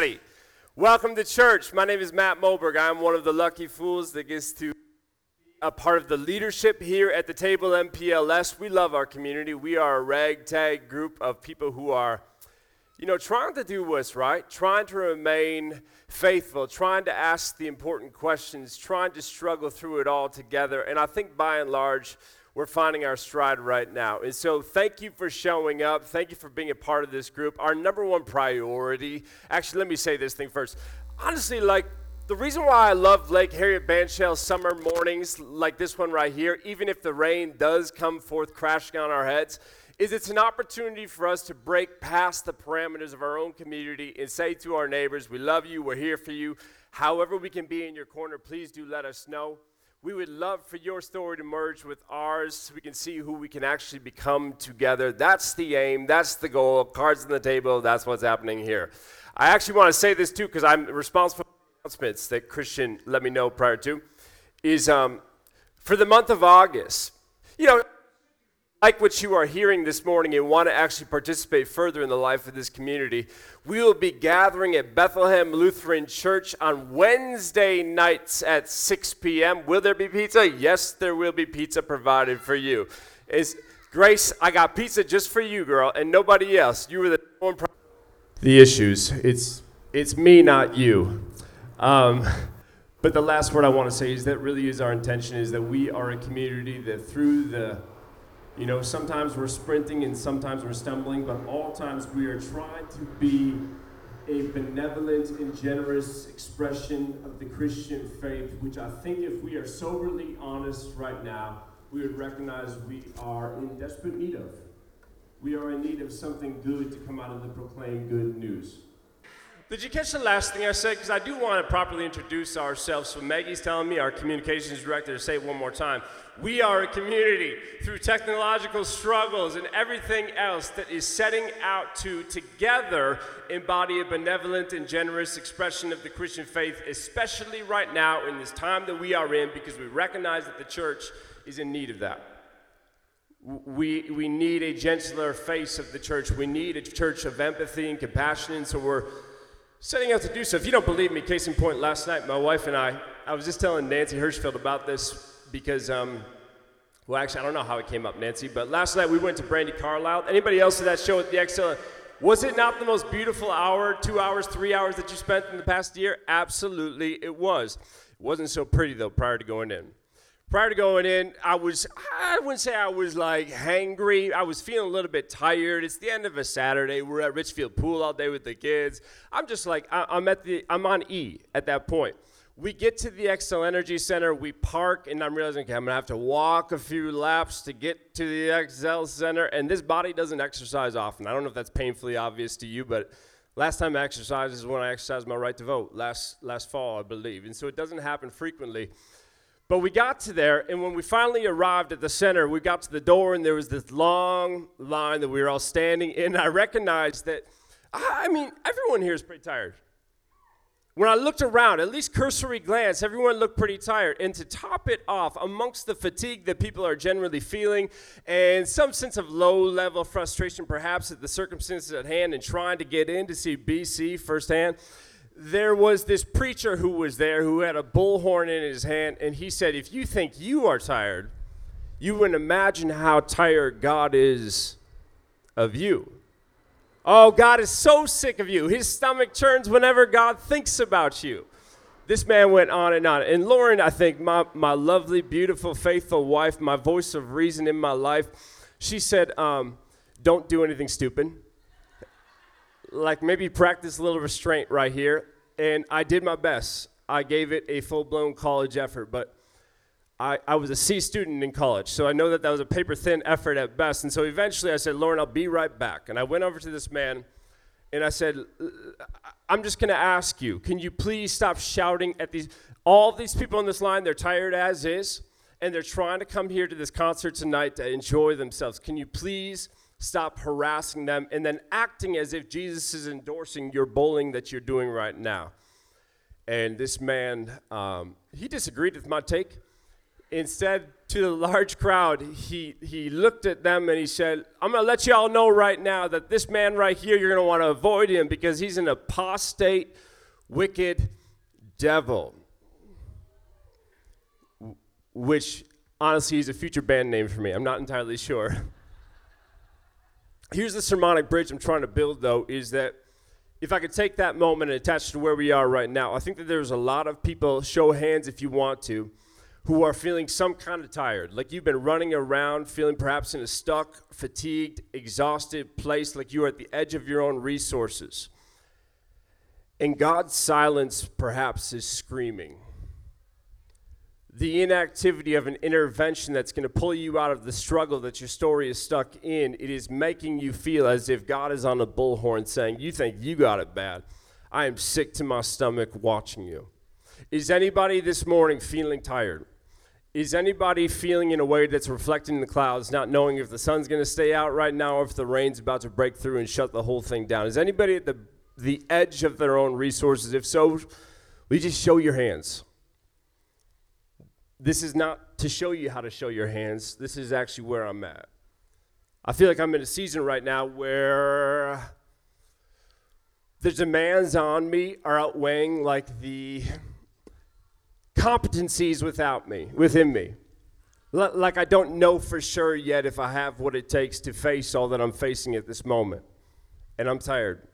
everybody. Welcome to church. My name is Matt Moberg. I'm one of the lucky fools that gets to be a part of the leadership here at the table MPLS. We love our community. We are a ragtag group of people who are, you know, trying to do what's right, trying to remain faithful, trying to ask the important questions, trying to struggle through it all together. And I think by and large, we're finding our stride right now. And so, thank you for showing up. Thank you for being a part of this group. Our number one priority, actually, let me say this thing first. Honestly, like, the reason why I love Lake Harriet Bandshell summer mornings like this one right here, even if the rain does come forth crashing on our heads, is it's an opportunity for us to break past the parameters of our own community and say to our neighbors, We love you, we're here for you. However, we can be in your corner, please do let us know. We would love for your story to merge with ours so we can see who we can actually become together. That's the aim, that's the goal. Cards on the table, that's what's happening here. I actually want to say this too because I'm responsible for announcements that Christian let me know prior to. Is um, for the month of August, like what you are hearing this morning and want to actually participate further in the life of this community, we will be gathering at Bethlehem Lutheran Church on Wednesday nights at 6 p.m. Will there be pizza? Yes, there will be pizza provided for you. Is Grace, I got pizza just for you, girl, and nobody else. You were the one. Pro- the issues. It's it's me, not you. Um, but the last word I want to say is that really is our intention is that we are a community that through the you know, sometimes we're sprinting and sometimes we're stumbling, but all times we are trying to be a benevolent and generous expression of the Christian faith, which I think if we are soberly honest right now, we would recognize we are in desperate need of. We are in need of something good to come out of the proclaimed good news. Did you catch the last thing I said? Because I do want to properly introduce ourselves. So Maggie's telling me, our communications director, to say it one more time. We are a community through technological struggles and everything else that is setting out to together embody a benevolent and generous expression of the Christian faith, especially right now in this time that we are in, because we recognize that the church is in need of that. We, we need a gentler face of the church. We need a church of empathy and compassion. And so we're setting out to do so. If you don't believe me, case in point, last night my wife and I, I was just telling Nancy Hirschfeld about this because, um, well, actually, I don't know how it came up, Nancy, but last night we went to Brandi Carlile. Anybody else at that show at the Xcel? Was it not the most beautiful hour, two hours, three hours that you spent in the past year? Absolutely, it was. It wasn't so pretty though prior to going in prior to going in, I was, I wouldn't say I was like hangry. I was feeling a little bit tired. It's the end of a Saturday. We're at Richfield Pool all day with the kids. I'm just like, I, am at the, I'm on E at that point. We get to the Xcel Energy Center, we park, and I'm realizing, okay, I'm gonna have to walk a few laps to get to the Xcel Center. And this body doesn't exercise often. I don't know if that's painfully obvious to you, but last time I exercised is when I exercised my right to vote last, last fall, I believe. And so it doesn't happen frequently. But we got to there, and when we finally arrived at the center, we got to the door, and there was this long line that we were all standing in. I recognized that, I mean, everyone here is pretty tired. When I looked around, at least cursory glance, everyone looked pretty tired. And to top it off, amongst the fatigue that people are generally feeling and some sense of low level frustration, perhaps at the circumstances at hand and trying to get in to see BC firsthand, there was this preacher who was there who had a bullhorn in his hand, and he said, If you think you are tired, you wouldn't imagine how tired God is of you. Oh, God is so sick of you. His stomach turns whenever God thinks about you. This man went on and on. And Lauren, I think, my, my lovely, beautiful, faithful wife, my voice of reason in my life, she said, um, Don't do anything stupid like maybe practice a little restraint right here. And I did my best. I gave it a full blown college effort, but I, I was a C student in college, so I know that that was a paper thin effort at best. And so eventually I said, Lauren, I'll be right back. And I went over to this man and I said, I'm just going to ask you, can you please stop shouting at these, all these people on this line, they're tired as is, and they're trying to come here to this concert tonight to enjoy themselves. Can you please stop harassing them, and then acting as if Jesus is endorsing your bullying that you're doing right now. And this man, um, he disagreed with my take. Instead, to the large crowd, he, he looked at them and he said, I'm going to let you all know right now that this man right here, you're going to want to avoid him because he's an apostate, wicked devil. Which, honestly, is a future band name for me. I'm not entirely sure. Here's the sermonic bridge I'm trying to build, though, is that if I could take that moment and attach it to where we are right now, I think that there's a lot of people, show hands if you want to, who are feeling some kind of tired, like you've been running around, feeling perhaps in a stuck, fatigued, exhausted place, like you are at the edge of your own resources. And God's silence perhaps is screaming. The inactivity of an intervention that's going to pull you out of the struggle that your story is stuck in, it is making you feel as if God is on a bullhorn saying, You think you got it bad. I am sick to my stomach watching you. Is anybody this morning feeling tired? Is anybody feeling in a way that's reflecting in the clouds, not knowing if the sun's going to stay out right now or if the rain's about to break through and shut the whole thing down? Is anybody at the, the edge of their own resources? If so, we just show your hands? This is not to show you how to show your hands. This is actually where I'm at. I feel like I'm in a season right now where the demands on me are outweighing like the competencies without me, within me. L- like I don't know for sure yet if I have what it takes to face all that I'm facing at this moment. And I'm tired.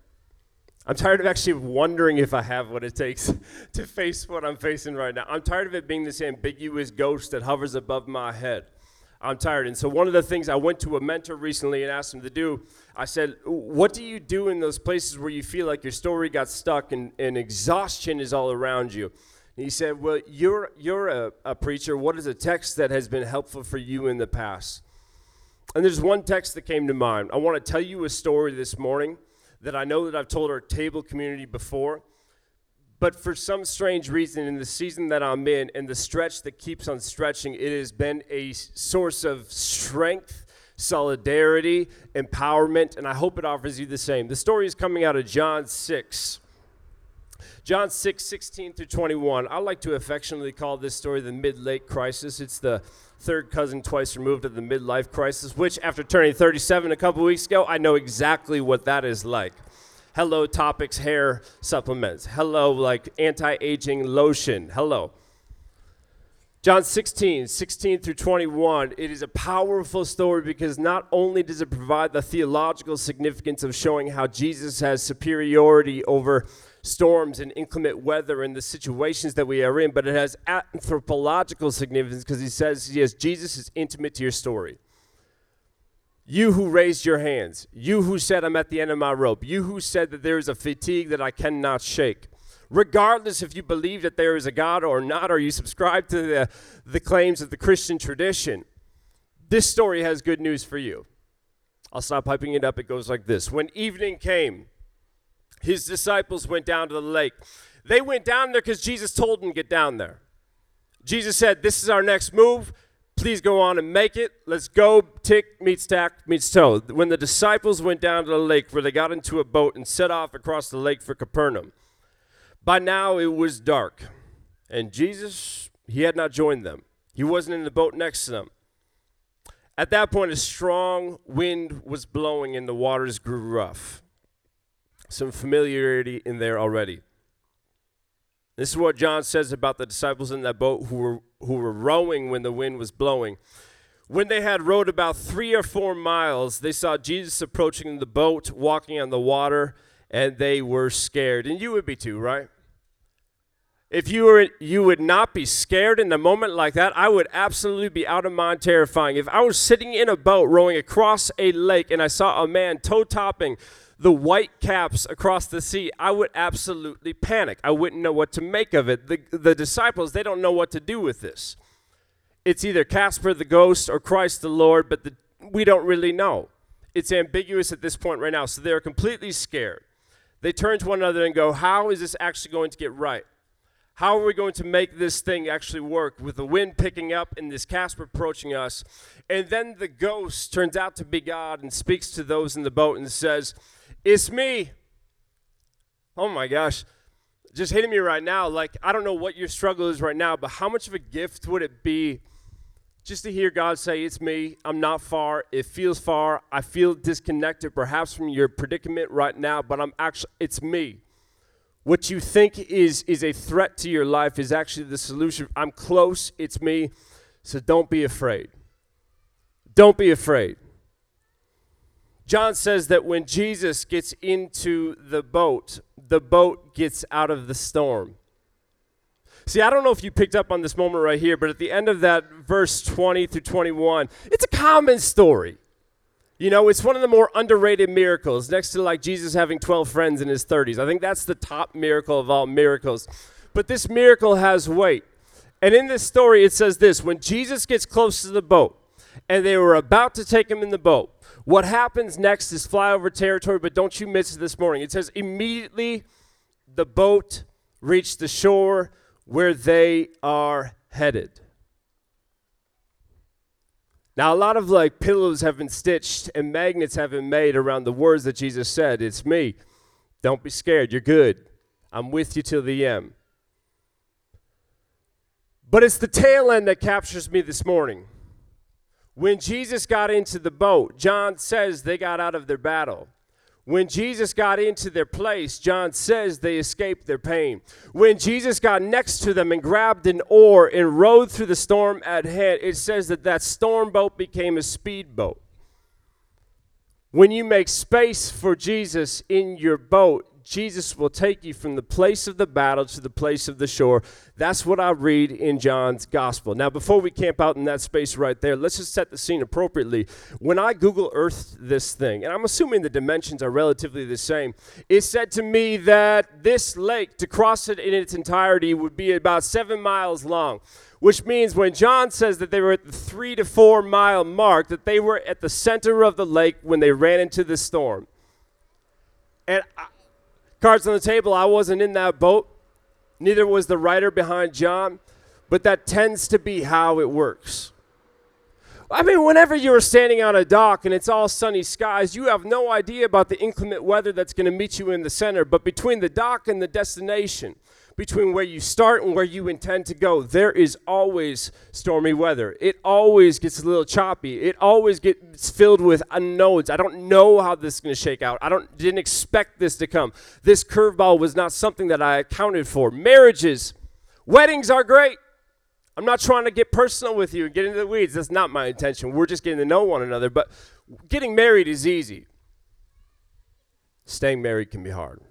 I'm tired of actually wondering if I have what it takes to face what I'm facing right now. I'm tired of it being this ambiguous ghost that hovers above my head. I'm tired. And so, one of the things I went to a mentor recently and asked him to do, I said, What do you do in those places where you feel like your story got stuck and, and exhaustion is all around you? He said, Well, you're, you're a, a preacher. What is a text that has been helpful for you in the past? And there's one text that came to mind. I want to tell you a story this morning that I know that I've told our table community before. But for some strange reason, in the season that I'm in and the stretch that keeps on stretching, it has been a source of strength, solidarity, empowerment, and I hope it offers you the same. The story is coming out of John 6. John 6, 16 through 21. I like to affectionately call this story the mid late crisis. It's the third cousin twice removed of the midlife crisis, which, after turning 37 a couple weeks ago, I know exactly what that is like. Hello, topics, hair supplements. Hello, like anti aging lotion. Hello. John 16, 16 through 21, it is a powerful story because not only does it provide the theological significance of showing how Jesus has superiority over storms and inclement weather and the situations that we are in, but it has anthropological significance because he says, yes, Jesus is intimate to your story. You who raised your hands, you who said, I'm at the end of my rope, you who said that there is a fatigue that I cannot shake. Regardless if you believe that there is a God or not, or you subscribe to the, the claims of the Christian tradition, this story has good news for you. I'll stop piping it up. It goes like this When evening came, his disciples went down to the lake. They went down there because Jesus told them to get down there. Jesus said, This is our next move. Please go on and make it. Let's go. Tick meets tack meets toe. When the disciples went down to the lake, where they got into a boat and set off across the lake for Capernaum, by now it was dark, and Jesus, he had not joined them. He wasn't in the boat next to them. At that point, a strong wind was blowing and the waters grew rough some familiarity in there already. This is what John says about the disciples in that boat who were, who were rowing when the wind was blowing. When they had rowed about three or four miles, they saw Jesus approaching the boat, walking on the water, and they were scared. And you would be too, right? If you were you would not be scared in a moment like that, I would absolutely be out of mind terrifying. If I was sitting in a boat rowing across a lake and I saw a man toe topping the white caps across the sea, I would absolutely panic. I wouldn't know what to make of it. The, the disciples, they don't know what to do with this. It's either Casper the ghost or Christ the Lord, but the, we don't really know. It's ambiguous at this point right now. So they're completely scared. They turn to one another and go, How is this actually going to get right? How are we going to make this thing actually work with the wind picking up and this Casper approaching us? And then the ghost turns out to be God and speaks to those in the boat and says, it's me. Oh my gosh. Just hitting me right now. Like, I don't know what your struggle is right now, but how much of a gift would it be just to hear God say, It's me, I'm not far, it feels far, I feel disconnected perhaps from your predicament right now, but I'm actually, it's me. What you think is, is a threat to your life is actually the solution. I'm close, it's me, so don't be afraid. Don't be afraid. John says that when Jesus gets into the boat, the boat gets out of the storm. See, I don't know if you picked up on this moment right here, but at the end of that verse 20 through 21, it's a common story. You know, it's one of the more underrated miracles, next to like Jesus having 12 friends in his 30s. I think that's the top miracle of all miracles. But this miracle has weight. And in this story, it says this when Jesus gets close to the boat, and they were about to take him in the boat, what happens next is flyover territory, but don't you miss it this morning. It says, immediately the boat reached the shore where they are headed. Now, a lot of like pillows have been stitched and magnets have been made around the words that Jesus said. It's me. Don't be scared. You're good. I'm with you till the end. But it's the tail end that captures me this morning. When Jesus got into the boat, John says they got out of their battle. When Jesus got into their place, John says they escaped their pain. When Jesus got next to them and grabbed an oar and rowed through the storm at hand, it says that that storm boat became a speedboat. When you make space for Jesus in your boat, Jesus will take you from the place of the battle to the place of the shore. That's what I read in John's gospel. Now, before we camp out in that space right there, let's just set the scene appropriately. When I Google Earth this thing, and I'm assuming the dimensions are relatively the same, it said to me that this lake, to cross it in its entirety, would be about seven miles long which means when John says that they were at the three to four mile mark, that they were at the center of the lake when they ran into the storm. And Cards on the table, I wasn't in that boat. Neither was the writer behind John, but that tends to be how it works. I mean, whenever you're standing on a dock and it's all sunny skies, you have no idea about the inclement weather that's going to meet you in the center. But between the dock and the destination, between where you start and where you intend to go, there is always stormy weather. It always gets a little choppy. It always gets filled with unknowns. I don't know how this is going to shake out. I don't didn't expect this to come. This curveball was not something that I accounted for. Marriages, weddings are great. I'm not trying to get personal with you and get into the weeds. That's not my intention. We're just getting to know one another. But getting married is easy. Staying married can be hard.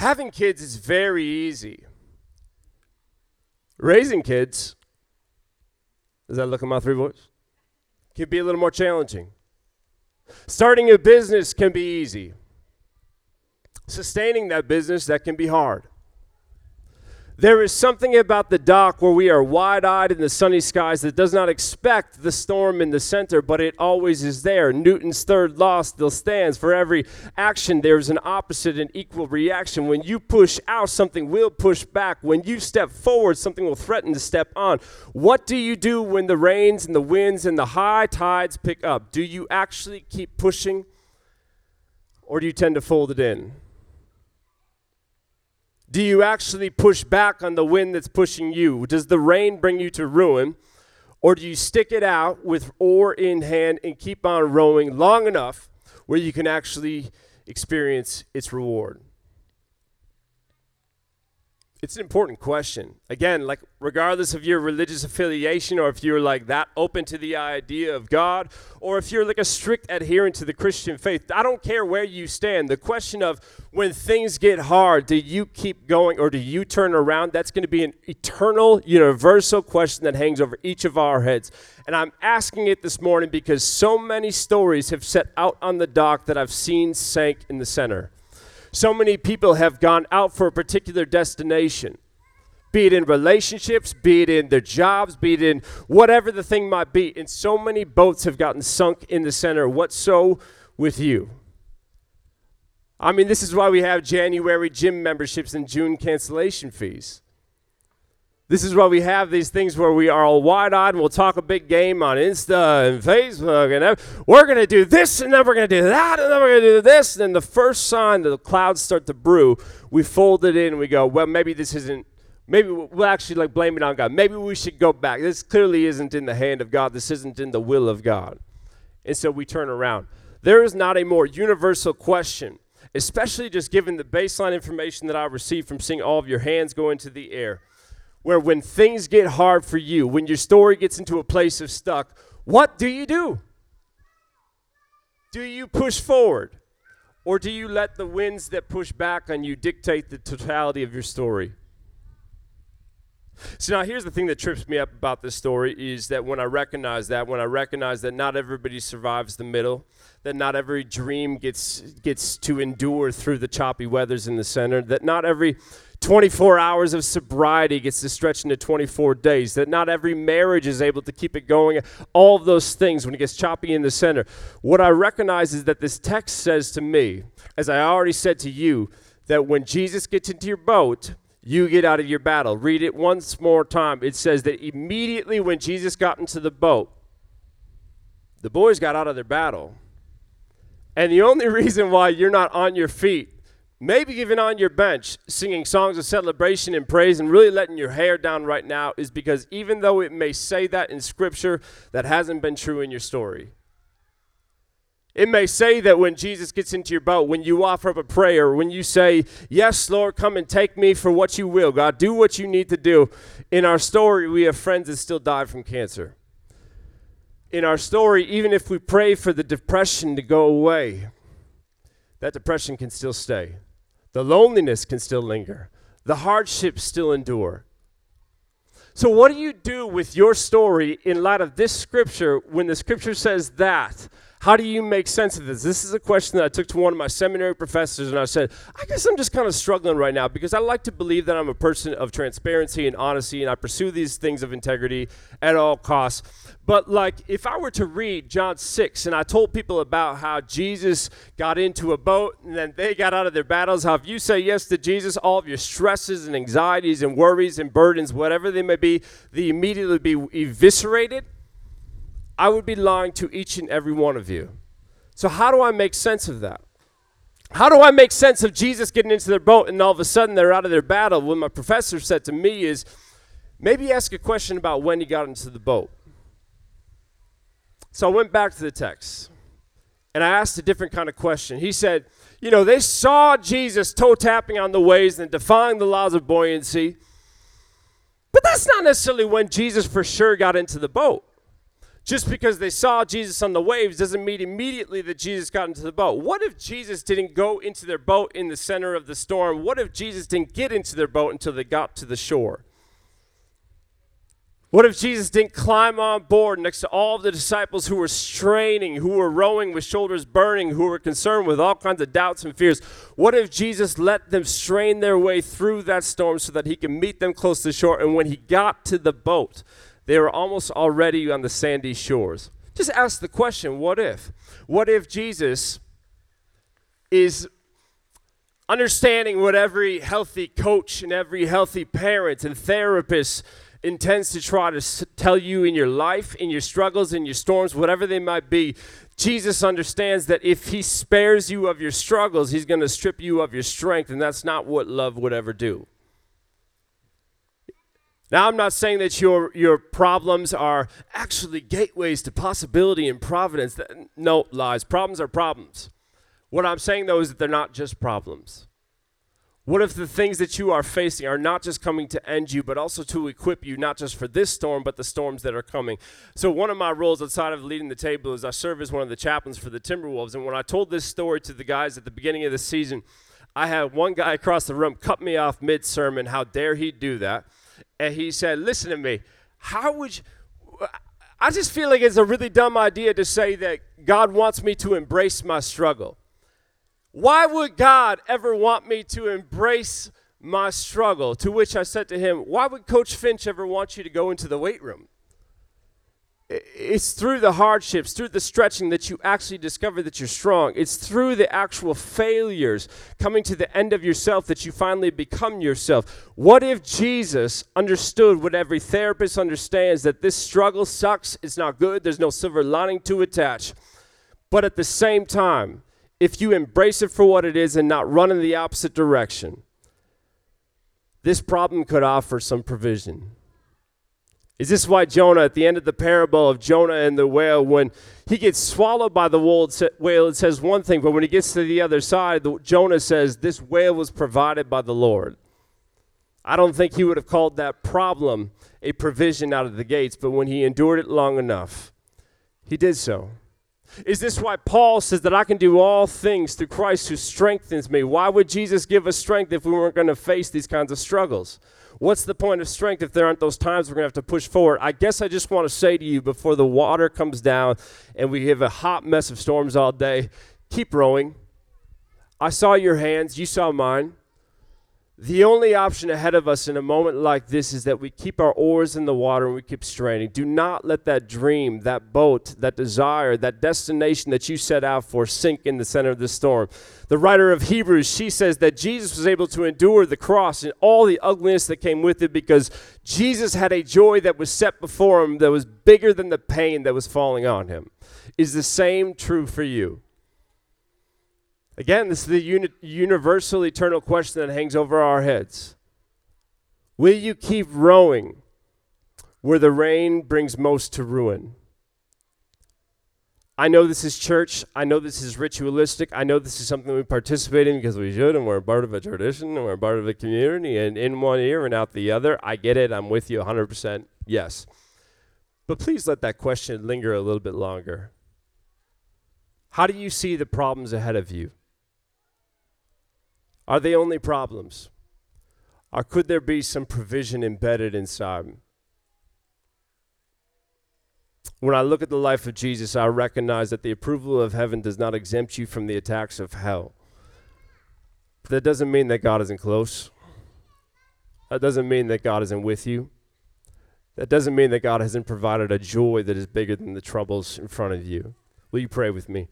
Having kids is very easy. Raising kids, does that look at my three boys? Can be a little more challenging. Starting a business can be easy. Sustaining that business, that can be hard. There is something about the dock where we are wide eyed in the sunny skies that does not expect the storm in the center, but it always is there. Newton's third law still stands. For every action, there's an opposite and equal reaction. When you push out, something will push back. When you step forward, something will threaten to step on. What do you do when the rains and the winds and the high tides pick up? Do you actually keep pushing, or do you tend to fold it in? Do you actually push back on the wind that's pushing you? Does the rain bring you to ruin? Or do you stick it out with oar in hand and keep on rowing long enough where you can actually experience its reward? It's an important question. Again, like regardless of your religious affiliation or if you're like that open to the idea of God or if you're like a strict adherent to the Christian faith, I don't care where you stand. The question of when things get hard, do you keep going or do you turn around? That's going to be an eternal, universal question that hangs over each of our heads. And I'm asking it this morning because so many stories have set out on the dock that I've seen sank in the center. So many people have gone out for a particular destination, be it in relationships, be it in their jobs, be it in whatever the thing might be. And so many boats have gotten sunk in the center. What's so with you? I mean, this is why we have January gym memberships and June cancellation fees. This is why we have these things where we are all wide eyed and we'll talk a big game on Insta and Facebook and we're going to do this and then we're going to do that and then we're going to do this. And then the first sign that the clouds start to brew, we fold it in and we go, well, maybe this isn't Maybe we'll actually like blame it on God. Maybe we should go back. This clearly isn't in the hand of God. This isn't in the will of God. And so we turn around. There is not a more universal question, especially just given the baseline information that I received from seeing all of your hands go into the air, where when things get hard for you, when your story gets into a place of stuck, what do you do? Do you push forward? Or do you let the winds that push back on you dictate the totality of your story? So now here's the thing that trips me up about this story is that when I recognize that, when I recognize that not everybody survives the middle, that not every dream gets gets to endure through the choppy weathers in the center, that not every 24 hours of sobriety gets to stretch into 24 days, that not every marriage is able to keep it going, all of those things when it gets choppy in the center. What I recognize is that this text says to me, as I already said to you, that when Jesus gets into your boat, you get out of your battle. Read it once more time. It says that immediately when Jesus got into the boat, the boys got out of their battle. And the only reason why you're not on your feet maybe even on your bench singing songs of celebration and praise and really letting your hair down right now is because even though it may say that in scripture that hasn't been true in your story it may say that when Jesus gets into your boat, when you offer up a prayer, when you say, Yes, Lord, come and take me for what you will, God, do what you need to do. In our story, we have friends that still died from cancer. In our story, even if we pray for the depression to go away, that depression can still stay. The loneliness can still linger. The hardships still endure. So, what do you do with your story in light of this scripture when the scripture says that? How do you make sense of this? This is a question that I took to one of my seminary professors, and I said, I guess I'm just kind of struggling right now because I like to believe that I'm a person of transparency and honesty, and I pursue these things of integrity at all costs. But, like, if I were to read John 6 and I told people about how Jesus got into a boat and then they got out of their battles, how if you say yes to Jesus, all of your stresses and anxieties and worries and burdens, whatever they may be, they immediately be eviscerated, I would be lying to each and every one of you. So, how do I make sense of that? How do I make sense of Jesus getting into their boat and all of a sudden they're out of their battle? What my professor said to me is maybe ask a question about when he got into the boat. So I went back to the text and I asked a different kind of question. He said, You know, they saw Jesus toe tapping on the waves and defying the laws of buoyancy, but that's not necessarily when Jesus for sure got into the boat. Just because they saw Jesus on the waves doesn't mean immediately that Jesus got into the boat. What if Jesus didn't go into their boat in the center of the storm? What if Jesus didn't get into their boat until they got to the shore? What if Jesus didn't climb on board next to all of the disciples who were straining, who were rowing with shoulders burning, who were concerned with all kinds of doubts and fears? What if Jesus let them strain their way through that storm so that he could meet them close to shore? And when he got to the boat, they were almost already on the sandy shores. Just ask the question what if? What if Jesus is understanding what every healthy coach and every healthy parent and therapist intends to try to tell you in your life, in your struggles, in your storms, whatever they might be, Jesus understands that if he spares you of your struggles, he's going to strip you of your strength, and that's not what love would ever do. Now, I'm not saying that your, your problems are actually gateways to possibility and providence. No, lies. Problems are problems. What I'm saying, though, is that they're not just problems. What if the things that you are facing are not just coming to end you, but also to equip you, not just for this storm, but the storms that are coming? So, one of my roles outside of leading the table is I serve as one of the chaplains for the Timberwolves. And when I told this story to the guys at the beginning of the season, I had one guy across the room cut me off mid sermon. How dare he do that? And he said, Listen to me. How would you. I just feel like it's a really dumb idea to say that God wants me to embrace my struggle. Why would God ever want me to embrace my struggle? To which I said to him, Why would Coach Finch ever want you to go into the weight room? It's through the hardships, through the stretching that you actually discover that you're strong. It's through the actual failures, coming to the end of yourself, that you finally become yourself. What if Jesus understood what every therapist understands that this struggle sucks, it's not good, there's no silver lining to attach. But at the same time, if you embrace it for what it is and not run in the opposite direction, this problem could offer some provision. Is this why Jonah, at the end of the parable of Jonah and the whale, when he gets swallowed by the whale, it says one thing, but when he gets to the other side, Jonah says, This whale was provided by the Lord. I don't think he would have called that problem a provision out of the gates, but when he endured it long enough, he did so. Is this why Paul says that I can do all things through Christ who strengthens me? Why would Jesus give us strength if we weren't going to face these kinds of struggles? What's the point of strength if there aren't those times we're going to have to push forward? I guess I just want to say to you before the water comes down and we have a hot mess of storms all day, keep rowing. I saw your hands, you saw mine. The only option ahead of us in a moment like this is that we keep our oars in the water and we keep straining. Do not let that dream, that boat, that desire, that destination that you set out for sink in the center of the storm. The writer of Hebrews, she says that Jesus was able to endure the cross and all the ugliness that came with it because Jesus had a joy that was set before him that was bigger than the pain that was falling on him. Is the same true for you? Again, this is the uni- universal eternal question that hangs over our heads. Will you keep rowing where the rain brings most to ruin? I know this is church. I know this is ritualistic. I know this is something we participate in because we should, and we're part of a tradition, and we're part of a community, and in one ear and out the other. I get it. I'm with you 100%. Yes. But please let that question linger a little bit longer. How do you see the problems ahead of you? Are they only problems? Or could there be some provision embedded inside? them? When I look at the life of Jesus, I recognize that the approval of heaven does not exempt you from the attacks of hell. But that doesn't mean that God isn't close. That doesn't mean that God isn't with you. That doesn't mean that God hasn't provided a joy that is bigger than the troubles in front of you. Will you pray with me?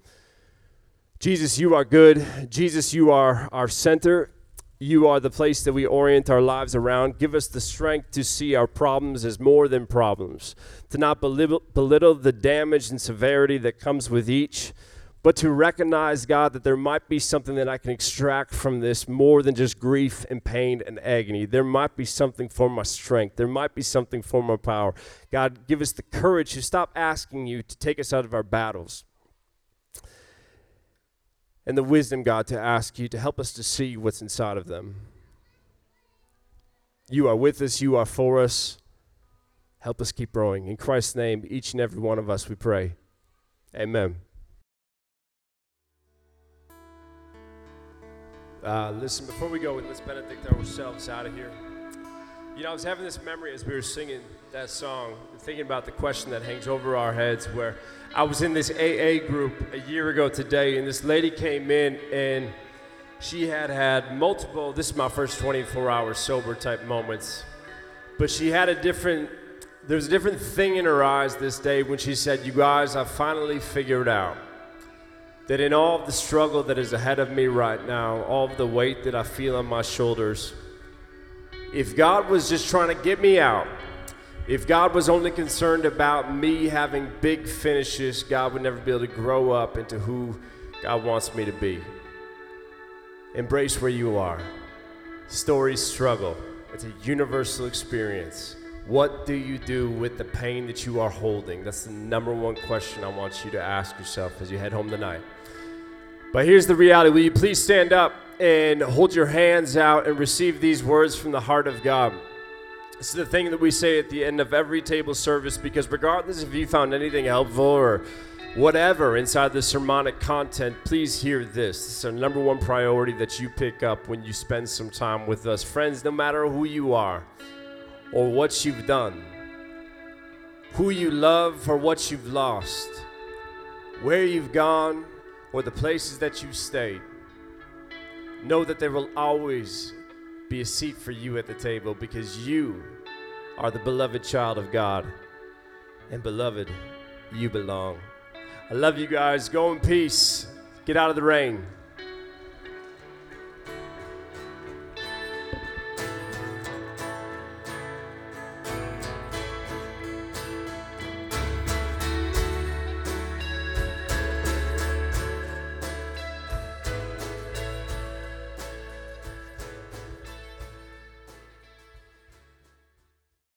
Jesus, you are good. Jesus, you are our center. You are the place that we orient our lives around. Give us the strength to see our problems as more than problems, to not belittle, belittle, the damage and severity that comes with each, but to recognize, God, that there might be something that I can extract from this more than just grief and pain and agony. There might be something for my strength. There might be something for my power. God, give us the courage to stop asking you to take us out of our battles and the wisdom, God, to ask you to help us to see what's inside of them. You are with us, you are for us. Help us keep growing. In Christ's name, each and every one of us, we pray. Amen. Uh, listen, before we go, let's benedict ourselves out of here. You know, I was having this memory as we were singing that song, thinking about the question that hangs over our heads where I was in this AA group a year ago today, and this lady came in and she had had multiple, this is my first 24 hour sober type moments, but she had a different, there was a different thing in her eyes this day when she said, You guys, I finally figured out that in all of the struggle that is ahead of me right now, all of the weight that I feel on my shoulders, if God was just trying to get me out, if God was only concerned about me having big finishes, God would never be able to grow up into who God wants me to be. Embrace where you are. Stories struggle. It's a universal experience. What do you do with the pain that you are holding? That's the number one question I want you to ask yourself as you head home tonight. But here's the reality Will you please stand up and hold your hands out and receive these words from the heart of God? This is the thing that we say at the end of every table service because, regardless if you found anything helpful or whatever inside the sermonic content, please hear this. This is our number one priority that you pick up when you spend some time with us. Friends, no matter who you are or what you've done, who you love or what you've lost, where you've gone or the places that you've stayed, know that there will always be a seat for you at the table because you are the beloved child of God. And beloved, you belong. I love you guys. Go in peace. Get out of the rain.